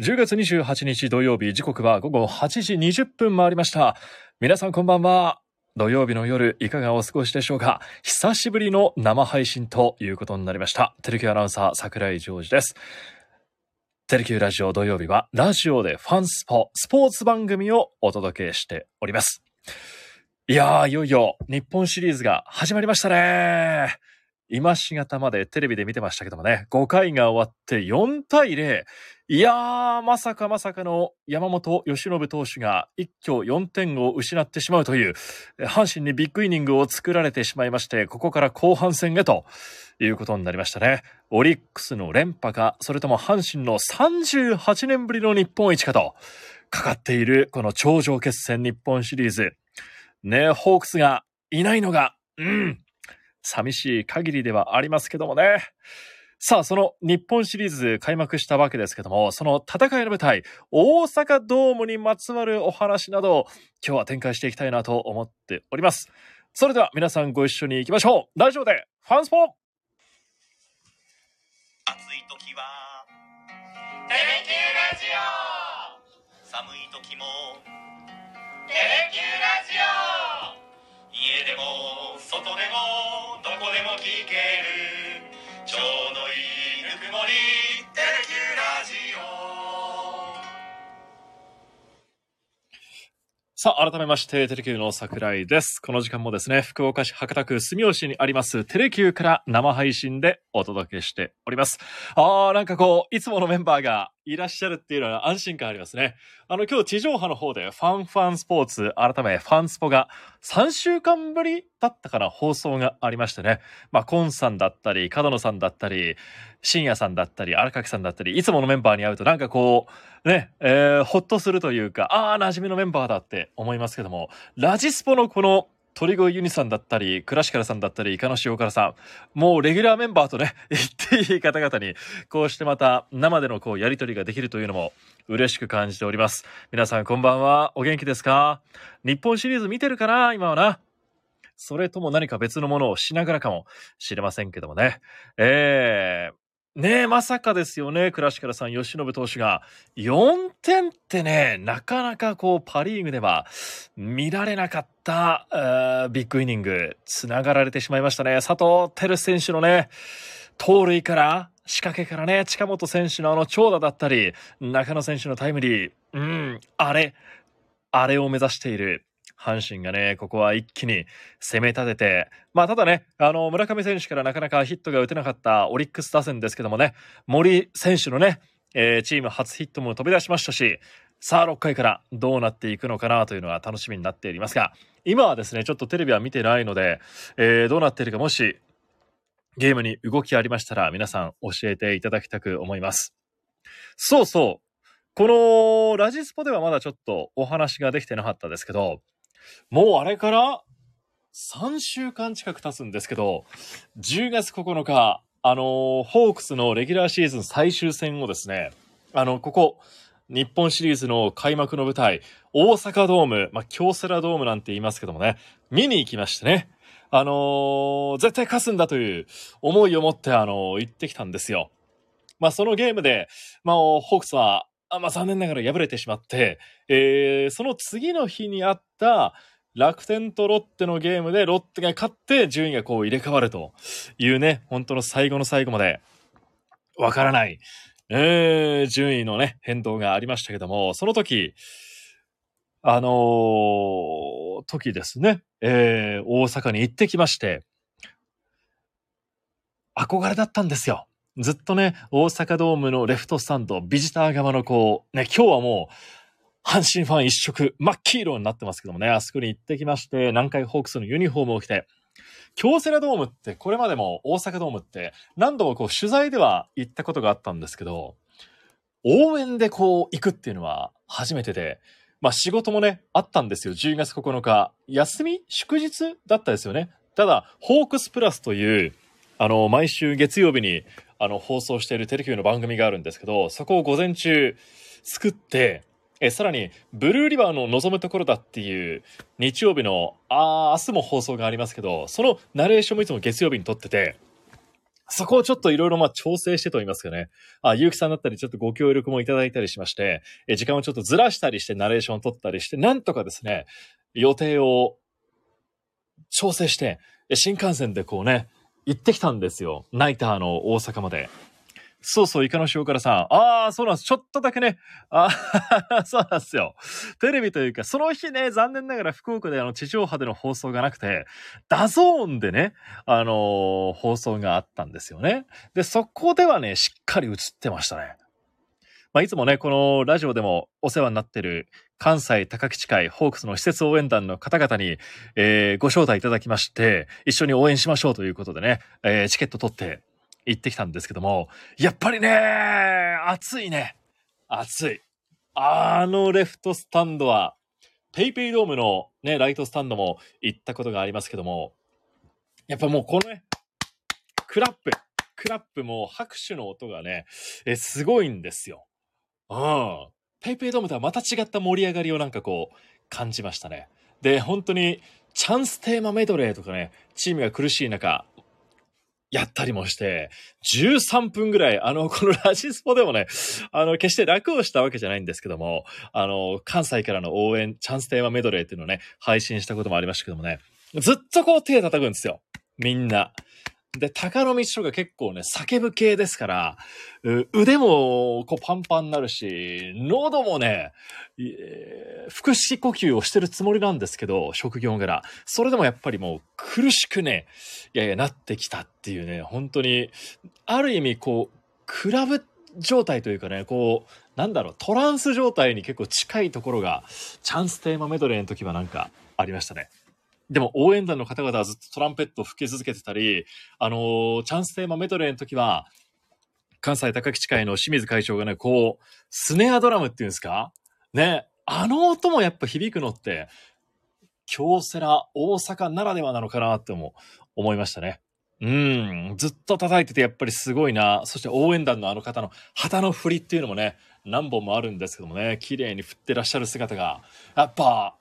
10月28日土曜日時刻は午後8時20分回りました。皆さんこんばんは。土曜日の夜いかがお過ごしでしょうか？久しぶりの生配信ということになりました。テレキュアナウンサー桜井ジョージです。テレキューラジオ土曜日はラジオでファンスポ、スポーツ番組をお届けしております。いやー、いよいよ日本シリーズが始まりましたね今しがたまでテレビで見てましたけどもね、5回が終わって4対0。いやー、まさかまさかの山本由伸投手が一挙4点を失ってしまうという、阪神にビッグイニングを作られてしまいまして、ここから後半戦へということになりましたね。オリックスの連覇か、それとも阪神の38年ぶりの日本一かと、かかっているこの頂上決戦日本シリーズ。ねホークスがいないのが、うん、寂しい限りではありますけどもね。さあ、その日本シリーズ開幕したわけですけども、その戦いの舞台、大阪ドームにまつわるお話など、今日は展開していきたいなと思っております。それでは皆さんご一緒に行きましょう。ラジオでファンスポ暑い時は「テレキューラジオ」寒い時も「でもどこでも聞けさあ、改めまして、テレキューの桜井です。この時間もですね、福岡市博多区住吉にあります、テレキューから生配信でお届けしております。あー、なんかこう、いつものメンバーがいらっしゃるっていうのは安心感ありますね。あの、今日地上波の方で、ファンファンスポーツ、改め、ファンスポが3週間ぶりだったかな、放送がありましてね。まあ、コンさんだったり、角野さんだったり、深夜さんだったり、荒垣さんだったり、いつものメンバーに会うとなんかこう、ね、えー、ほっとするというか、ああ、馴染みのメンバーだって思いますけども、ラジスポのこの、鳥越ユニさんだったり、クラシカルさんだったり、イカの塩辛さん、もうレギュラーメンバーとね、言っていい方々に、こうしてまた生でのこうやりとりができるというのも嬉しく感じております。皆さんこんばんは。お元気ですか？日本シリーズ見てるかな？今はな。それとも何か別のものをしながらかもしれませんけどもね。えー、ねえ、まさかですよね、クラシカルさん、吉信投手が。4点ってね、なかなかこう、パリーグでは見られなかった、えービッグイニング、つながられてしまいましたね。佐藤輝選手のね、盗塁から、仕掛けからね、近本選手のあの長打だったり、中野選手のタイムリー、うん、あれ、あれを目指している阪神がね、ここは一気に攻め立てて、まあただね、あの、村上選手からなかなかヒットが打てなかったオリックス打線ですけどもね、森選手のね、えーチーム初ヒットも飛び出しましたし、さあ6回からどうなっていくのかなというのは楽しみになっていますが、今はですね、ちょっとテレビは見てないので、えーどうなっているかもし、ゲームに動きありましたら皆さん教えていただきたく思います。そうそう。このラジスポではまだちょっとお話ができてなかったですけど、もうあれから3週間近く経つんですけど、10月9日、あの、ホークスのレギュラーシーズン最終戦をですね、あの、ここ、日本シリーズの開幕の舞台、大阪ドーム、まあ、京セラドームなんて言いますけどもね、見に行きましてね、あのー絶対勝つんだという思いを持って、あのー行ってきたんですよ。まあ、そのゲームで、まあ、ホークスは、あまあ、残念ながら敗れてしまって、えーその次の日にあった楽天とロッテのゲームでロッテが勝って順位がこう入れ替わるというね、本当の最後の最後までわからない、えー順位のね、変動がありましたけども、その時、あのー時ですね、えー大阪に行ってきまして、憧れだったんですよ。ずっとね、大阪ドームのレフトスタンド、ビジター側のこう、ね、今日はもう、阪神ファン一色、真っ黄色になってますけどもね、あそこに行ってきまして、南海ホークスのユニフォームを着て、京セラドームって、これまでも大阪ドームって、何度もこう取材では行ったことがあったんですけど、応援でこう行くっていうのは初めてで、まあ仕事もね、あったんですよ。10月9日。休み？祝日？だったですよね。ただ、ホークスプラスという、あの、毎週月曜日に、あの、放送しているテレビの番組があるんですけど、そこを午前中作って、え、さらに、ブルーリバーの望むところだっていう、日曜日の、あー明日も放送がありますけど、そのナレーションもいつも月曜日に撮ってて、そこをちょっといろいろまあ調整してと言いますかね。あ、ゆうきさんだったりちょっとご協力もいただいたりしまして、え時間をちょっとずらしたりしてナレーションを取ったりして、なんとかですね、予定を調整して、新幹線でこうね、行ってきたんですよ。ナイターの大阪まで。そうそう、イカの塩辛さん。ああ、そうなんです。ちょっとだけね。あー そうなんですよ。テレビというか、その日ね、残念ながら福岡であの地上波での放送がなくて、 DAZN でね、あのー放送があったんですよね。で、そこではね、しっかり映ってましたね。まあ、いつもね、このラジオでもお世話になってる関西高吉会ホークスの施設応援団の方々に、えーご招待いただきまして、一緒に応援しましょうということでね、えーチケット取って行ってきたんですけども、やっぱりね、暑いね。暑い。あのレフトスタンドは、ペイペイドームのね、ライトスタンドも行ったことがありますけども、やっぱもうこのね、クラップ、クラップも拍手の音がね、えすごいんですよ。うん。ペイペイドームとはまた違った盛り上がりをなんかこう、感じましたね。で、本当に、チャンステーマメドレーとかね、チームが苦しい中、やったりもして、13分ぐらい、あの、このラジスポでもね、あの、決して楽をしたわけじゃないんですけども、あの、関西からの応援、チャンステーマメドレーっていうのをね、配信したこともありましたけどもね、ずっとこう手叩くんですよ。みんな。で、高野道とか結構ね、叫ぶ系ですから、腕もこうパンパンになるし、喉もね、えー腹式呼吸をしてるつもりなんですけど、職業柄。それでもやっぱりもう苦しくね、いやいやなってきたっていうね、本当に、ある意味こう、クラブ状態というかね、こう、なんだろう、トランス状態に結構近いところが、チャンステーマメドレーの時はなんかありましたね。でも応援団の方々はずっとトランペットを吹き続けてたり、あのーチャンステーマメドレーの時は、関西高吉会の清水会長がね、こう、スネアドラムっていうんですか？ね、あの音もやっぱ響くのって、京セラ大阪ならではなのかなっても思いましたね。うん、ずっと叩いててやっぱりすごいな。そして応援団のあの方の旗の振りっていうのもね、何本もあるんですけどもね、綺麗に振ってらっしゃる姿が、やっぱ、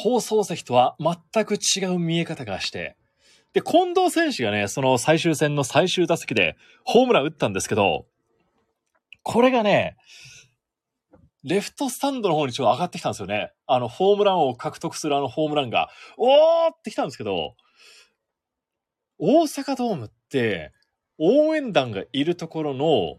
放送席とは全く違う見え方がして、で、近藤選手がね、その最終戦の最終打席でホームラン打ったんですけど、これがね、レフトスタンドの方にちょっと上がってきたんですよね。あの、ホームランを獲得するあのホームランが、おーってきたんですけど、大阪ドームって、応援団がいるところの、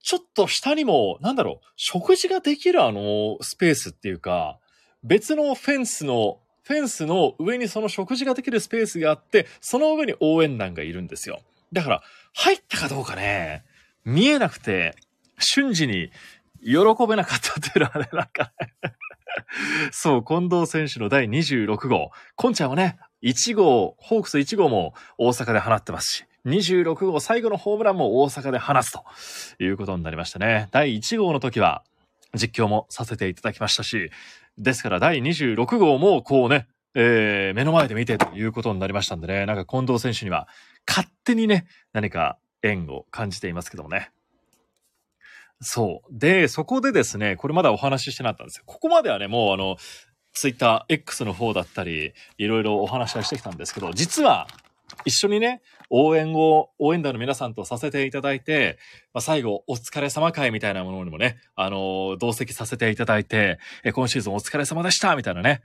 ちょっと下にも、なんだろう、食事ができるあの、スペースっていうか、別のフェンスの、フェンスの上にその食事ができるスペースがあって、その上に応援団がいるんですよ。だから、入ったかどうかね、見えなくて、瞬時に喜べなかったっていうのはね、なんか そう、近藤選手の第26号。コンちゃんはね、1号、ホークス1号も大阪で放ってますし、26号最後のホームランも大阪で放つということになりましたね。第1号の時は実況もさせていただきましたし、ですから第26号もこうね、えー目の前で見てということになりましたんでね、なんか近藤選手には勝手にね、何か縁を感じていますけどもね。そう。で、そこでですね、これまだお話ししてなかったんですよ。ここまではね、もうあの、ツイッター X の方だったり、いろいろお話はしてきたんですけど、実は、一緒にね、応援を、応援団の皆さんとさせていただいて、まあ、最後、お疲れ様会みたいなものにもね、あの同席させていただいて、え今シーズンお疲れ様でしたみたいなね、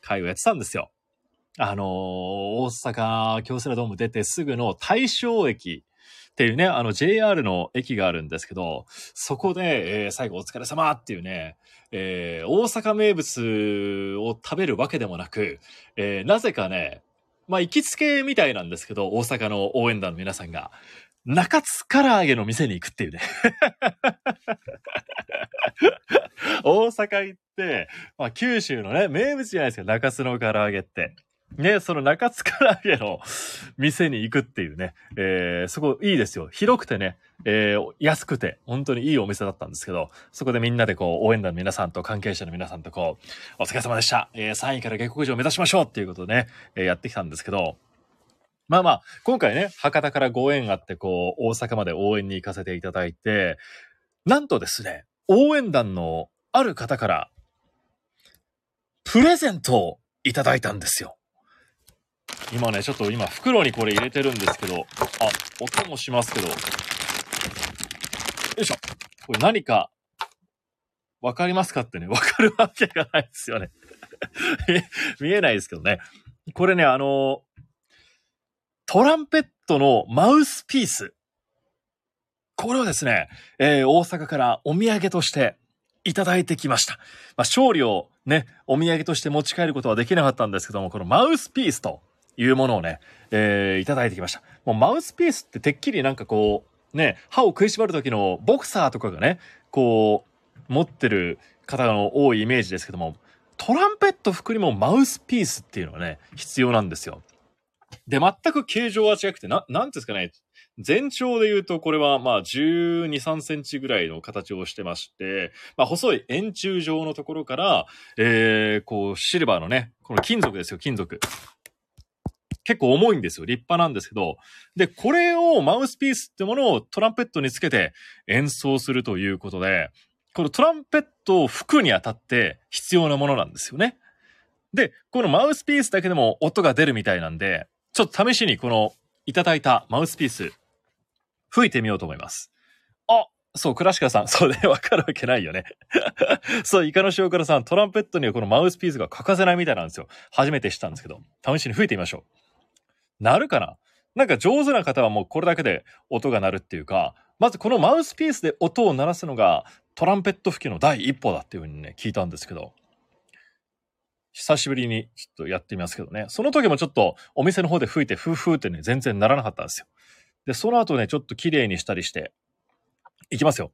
会をやってたんですよ。あの大阪京セラドーム出てすぐの大正駅っていうね、あの JR の駅があるんですけど、そこで、えー最後お疲れ様っていうね、えー大阪名物を食べるわけでもなく、えーなぜかね、まあ行きつけみたいなんですけど、大阪の応援団の皆さんが、中津唐揚げの店に行くっていうね。大阪行って、まあ九州のね、名物じゃないですか、中津の唐揚げって。ね、その中津唐揚げの店に行くっていうね、えーそこいいですよ。広くてね、えー安くて、本当にいいお店だったんですけど、そこでみんなでこう、応援団の皆さんと関係者の皆さんとこう、お疲れ様でした。えー3位から下克上を目指しましょうっていうことでね、えーやってきたんですけど、まあまあ、今回ね、博多からご縁あって、こう、大阪まで応援に行かせていただいて、なんとですね、応援団のある方から、プレゼントをいただいたんですよ。今ね、ちょっと今袋にこれ入れてるんですけど、あ、音もしますけど、よいしょ。これ何か、わかりますかってね、わかるわけがないですよね。見えないですけどね。これね、あの、トランペットのマウスピース。これをですね、えー、大阪からお土産としていただいてきました。まあ、勝利をね、お土産として持ち帰ることはできなかったんですけども、このマウスピースというものをね、えー、いただいてきました。もうマウスピースっててっきりなんかこう、ね、歯を食いしばる時のボクサーとかがね、こう、持ってる方の多いイメージですけども、トランペット服にもマウスピースっていうのがね、必要なんですよ。で、全く形状は違くて、な、なんですかね、全長で言うと、これはまあ12、3センチぐらいの形をしてまして、まあ細い円柱状のところから、えー、こうシルバーのね、この金属ですよ、金属。結構重いんですよ。立派なんですけど。で、これをマウスピースってものをトランペットにつけて演奏するということで、このトランペットを吹くにあたって必要なものなんですよね。で、このマウスピースだけでも音が出るみたいなんで、ちょっと試しにこのいただいたマウスピース、吹いてみようと思います。あ、そう、クラシカさん。そうね、わかるわけないよね。そう、イカの塩辛さん、トランペットにはこのマウスピースが欠かせないみたいなんですよ。初めて知ったんですけど、試しに吹いてみましょう。なるかな？なんか上手な方はもうこれだけで音が鳴るっていうか、まずこのマウスピースで音を鳴らすのがトランペット吹きの第一歩だっていうふうにね、聞いたんですけど、久しぶりにちょっとやってみますけどね。その時もちょっとお店の方で吹いてフーフーってね、全然ならなかったんですよ。で、その後ね、ちょっと綺麗にしたりして、いきますよ。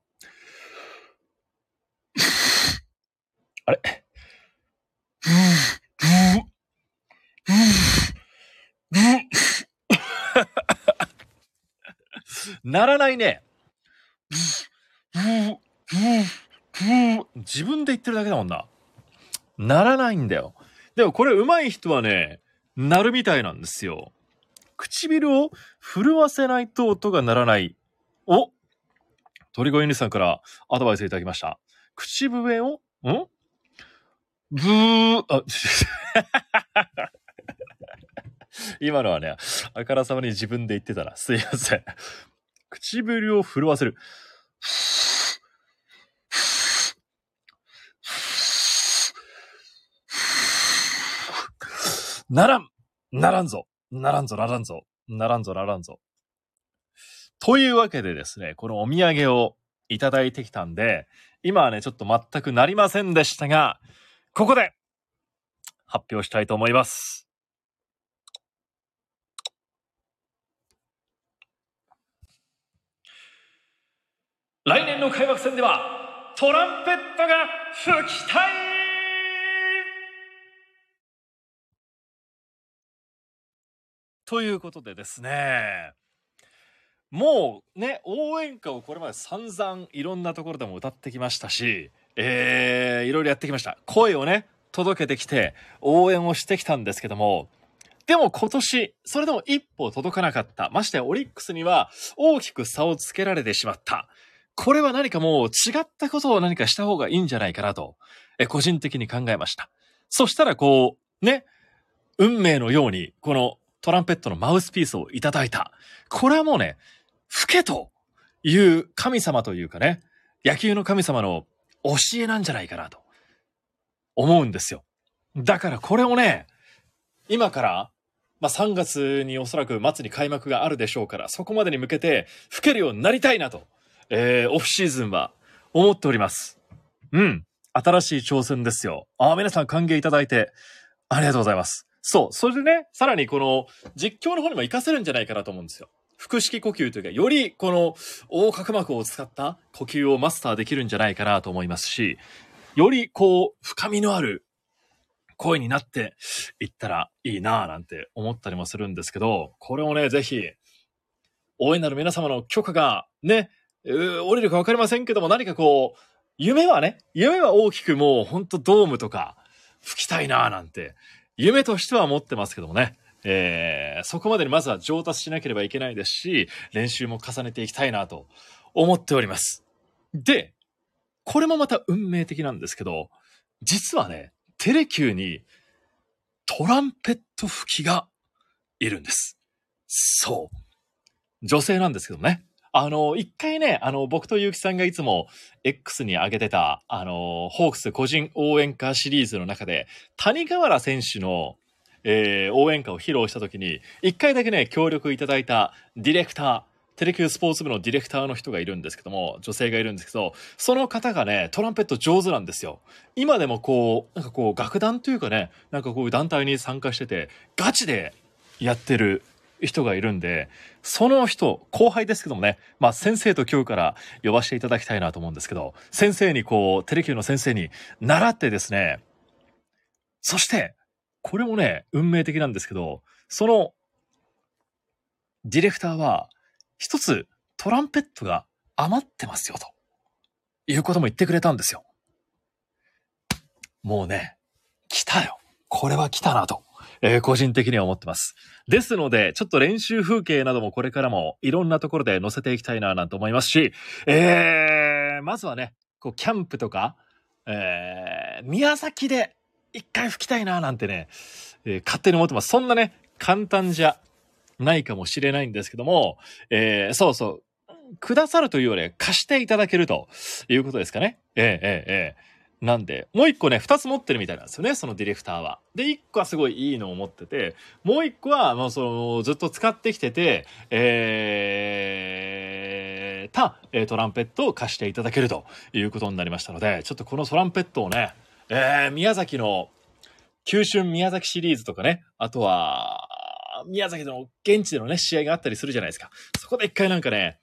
あれ？ならないね。自分で言ってるだけだもん。な。ならないん。だよ。でもこれ上手い人はね、なるみたいなん。ですよ。唇を震わせないと音が鳴らない。お鳥越ユニさん。からアドバイスいただきました。口笛を、ん。ブー、あ、今のはね、あからさまに自分で言ってたら、すいません。唇を震わせる。ならんならんぞならんぞならんぞならんぞならんぞ。というわけでですね、このお土産をいただいてきたんで、今はね、ちょっと全くなりませんでしたが、ここで発表したいと思います。来年の開幕戦ではトランペットが吹きたいということでですね、もうね、応援歌をこれまで散々いろんなところでも歌ってきましたし、えー、いろいろやってきました。声をね、届けてきて応援をしてきたんですけども、でも今年、それでも一歩届かなかった。ましてオリックスには大きく差をつけられてしまった。これは何かもう違ったことを何かした方がいいんじゃないかなと、え個人的に考えました。そしたらこう、ね、運命のように、このトランペットのマウスピースをいただいた。これはもうね、吹けという神様というかね、野球の神様の教えなんじゃないかなと思うんですよ。だからこれをね、今から、まあ、3月におそらく末に開幕があるでしょうから、そこまでに向けて吹けるようになりたいなと、えー、オフシーズンは思っております。うん。新しい挑戦ですよ。ああ、皆さん歓迎いただいてありがとうございます。そう。それでね、さらにこの実況の方にも活かせるんじゃないかなと思うんですよ。腹式呼吸というか、よりこの横隔膜を使った呼吸をマスターできるんじゃないかなと思いますし、よりこう、深みのある声になっていったらいいなぁなんて思ったりもするんですけど、これをね、ぜひ、応援なる皆様の許可がね、降りるかわかりませんけども、何かこう、夢はね、夢は大きくもうほんとドームとか吹きたいなぁなんて夢としては持ってますけどもね。えー、そこまでにまずは上達しなければいけないですし、練習も重ねていきたいなと思っております。で、これもまた運命的なんですけど、実はね、テレキューにトランペット吹きがいるんです。そう。女性なんですけどね。あの、一回ね、あの、僕と結城さんがいつも X に上げてた、あの、ホークス個人応援歌シリーズの中で、谷川原選手の、えー応援歌を披露した時に、一回だけね、協力いただいたディレクター、テレキュースポーツ部のディレクターの人がいるんですけども、女性がいるんですけど、その方がね、トランペット上手なんですよ。今でもこう、なんかこう、楽団というかね、なんかこういう団体に参加してて、ガチでやってる人がいるんで、その人、後輩ですけどもね、まあ先生と今日から呼ばせていただきたいなと思うんですけど、先生にこう、テレキューの先生に習ってですね、そして、これもね、運命的なんですけど、その、ディレクターは、一つトランペットが余ってますよ、ということも言ってくれたんですよ。もうね、来たよ。これは来たなと、えー個人的には思ってます。ですので、ちょっと練習風景などもこれからもいろんなところで載せていきたいななんて思いますし、えー、まずはね、こう、キャンプとか、えー、宮崎で一回吹きたいななんてね、えー勝手に思ってます。そんなね、簡単じゃないかもしれないんですけども、えーそうそう、くださるというより貸していただけるということですかね。ええええええなんで、もう一個ね、二つ持ってるみたいなんですよね、そのディレクターは。で、一個はすごいいいのを持ってて、もう一個は、もうその、ずっと使ってきてて、えー、た、えトランペットを貸していただけるということになりましたので、ちょっとこのトランペットをね、えー、宮崎の、九春宮崎シリーズとかね、あとは、宮崎の現地でのね、試合があったりするじゃないですか。そこで一回なんかね、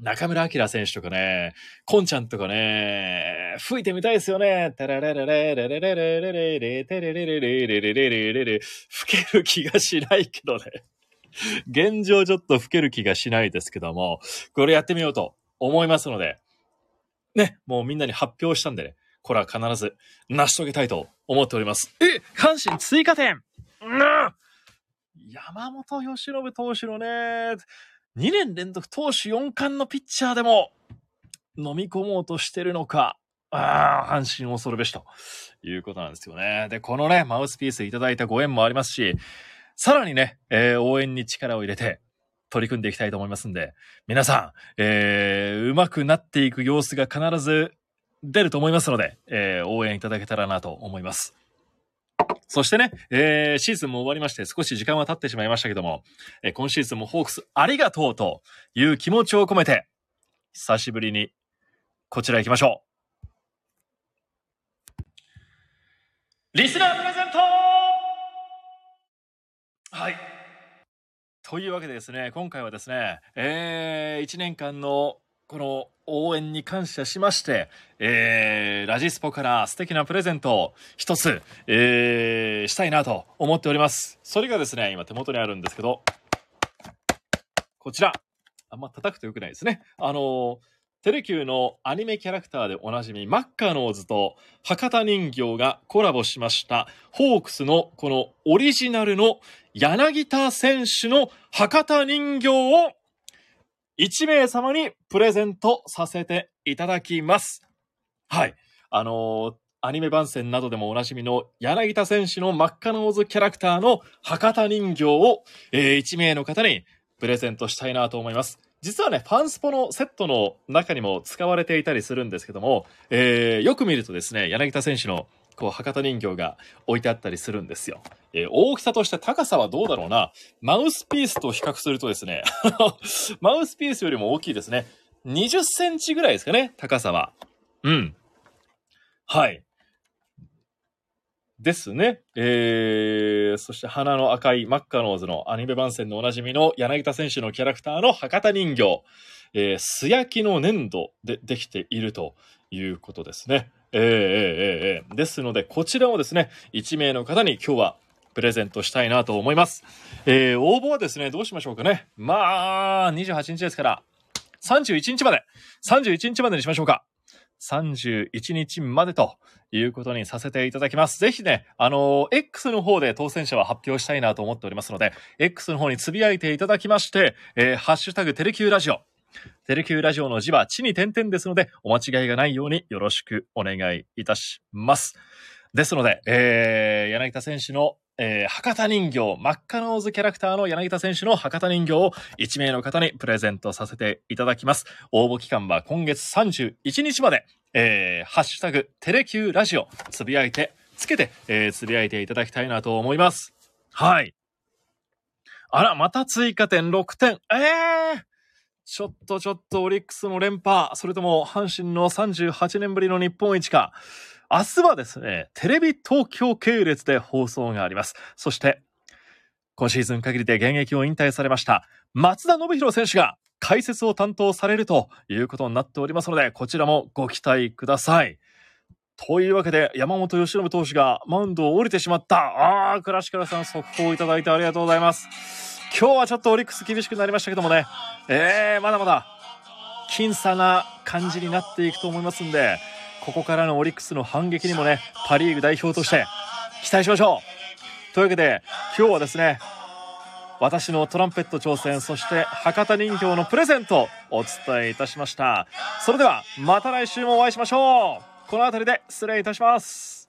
中村明選手とかね、コンちゃんとかね、吹いてみたいですよね。タラララレレレレレレレレテレレレレレレレレレレ吹ける気がしないけどね。現状ちょっと吹ける気がしないですけども、これやってみようと思いますので、ね、もうみんなに発表したんでね、これは必ず成し遂げたいと思っております。え阪神追加点うん山本由伸投手のね、2年連続投手4冠のピッチャーでも飲み込もうとしてるのか、ああ、阪神恐るべしということなんですよね。で、このね、マウスピースいただいたご縁もありますし、さらにね、えー応援に力を入れて取り組んでいきたいと思いますんで、皆さん、えー、上手くなっていく様子が必ず出ると思いますので、えー応援いただけたらなと思います。そしてね、えーシーズンも終わりまして少し時間は経ってしまいましたけども、えー今シーズンもホークスありがとうという気持ちを込めて、久しぶりにこちら行きましょう。リスナープレゼントはい。というわけでですね、今回はですね、え1年間のこの応援に感謝しまして、えーラジスポから素敵なプレゼントを一つ、えーしたいなと思っております。それがですね、今手元にあるんですけど、こちら。あんま叩くと良くないですね。あのーテレキューのアニメキャラクターでおなじみ、マッカーノーズと博多人形がコラボしました、ホークスのこのオリジナルの柳田選手の博多人形を1名様にプレゼントさせていただきます。はい。あのーアニメ番宣などでもおなじみの柳田選手のマッカノーズキャラクターの博多人形を、えー1名の方にプレゼントしたいなと思います。実はね、ファンスポのセットの中にも使われていたりするんですけども、えーよく見るとですね、柳田選手のこう博多人形が置いてあったりするんですよ。えー大きさとして高さはどうだろうな。マウスピースと比較するとですね、マウスピースよりも大きいですね。20センチぐらいですかね、高さは。うん。はい。ですね。えー、そして鼻の赤いマッカノーズのアニメ番宣のおなじみの柳田選手のキャラクターの博多人形、えー、素焼きの粘土でできているということですね。えー、えー、え、えーですので、こちらをですね、1名の方に今日はプレゼントしたいなと思います。えー、応募はですね、どうしましょうかね。まあ、28日ですから、31日まで、31日までにしましょうか。31日までということにさせていただきます。ぜひね、あの X の方で当選者は発表したいなと思っておりますので、X の方につぶやいていただきまして、えーハッシュタグテレキューラジオ。テレキューラジオの字は地に点々ですので、お間違いがないようによろしくお願いいたします。ですので、えー柳田選手の、えー博多人形、マッカノーズキャラクターの柳田選手の博多人形を1名の方にプレゼントさせていただきます。応募期間は今月31日まで、えーハッシュタグ、テレキューラジオ、つぶやいて、つけて、えーつぶやいていただきたいなと思います。はい。あら、また追加点6点。えーちょっとちょっとオリックスの連覇、それとも阪神の38年ぶりの日本一か。明日はですね、テレビ東京系列で放送があります。そして、今シーズン限りで現役を引退されました、松田信弘選手が解説を担当されるということになっておりますので、こちらもご期待ください。というわけで、山本由伸投手がマウンドを降りてしまった。あー、倉敷さん速報いただいてありがとうございます。今日はちょっとオリックス厳しくなりましたけどもね、えー、まだまだ、僅差な感じになっていくと思いますんで、ここからのオリックスの反撃にもね、パリーグ代表として期待しましょうというわけで、今日はですね、私のトランペット挑戦、そして博多人形のプレゼントお伝えいたしました。それでは、また来週もお会いしましょうこの辺りで失礼いたします。